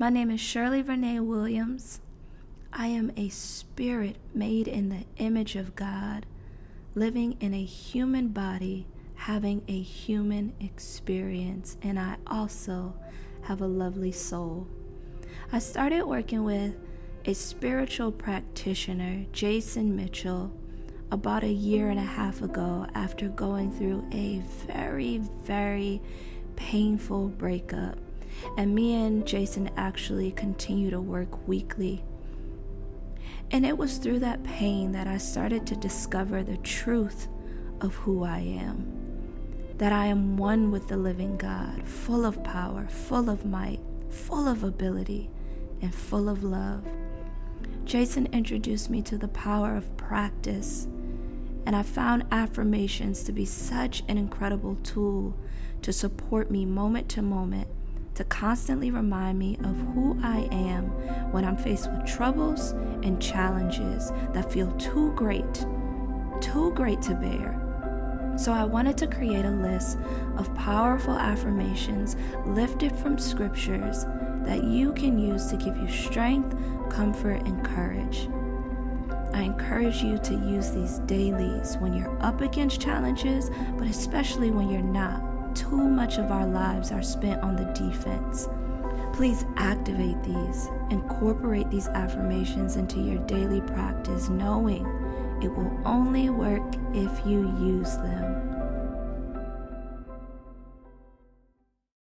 My name is Shirley Renee Williams. I am a spirit made in the image of God, living in a human body, having a human experience, and I also have a lovely soul. I started working with a spiritual practitioner, Jason Mitchell, about a year and a half ago after going through a very, very painful breakup. And me and Jason actually continue to work weekly. And it was through that pain that I started to discover the truth of who I am. That I am one with the living God, full of power, full of might, full of ability, and full of love. Jason introduced me to the power of practice, and I found affirmations to be such an incredible tool to support me moment to moment to constantly remind me of who I am when I'm faced with troubles and challenges that feel too great, too great to bear. So I wanted to create a list of powerful affirmations lifted from scriptures that you can use to give you strength, comfort, and courage. I encourage you to use these dailies when you're up against challenges, but especially when you're not too much of our lives are spent on the defense. Please activate these, incorporate these affirmations into your daily practice, knowing it will only work if you use them.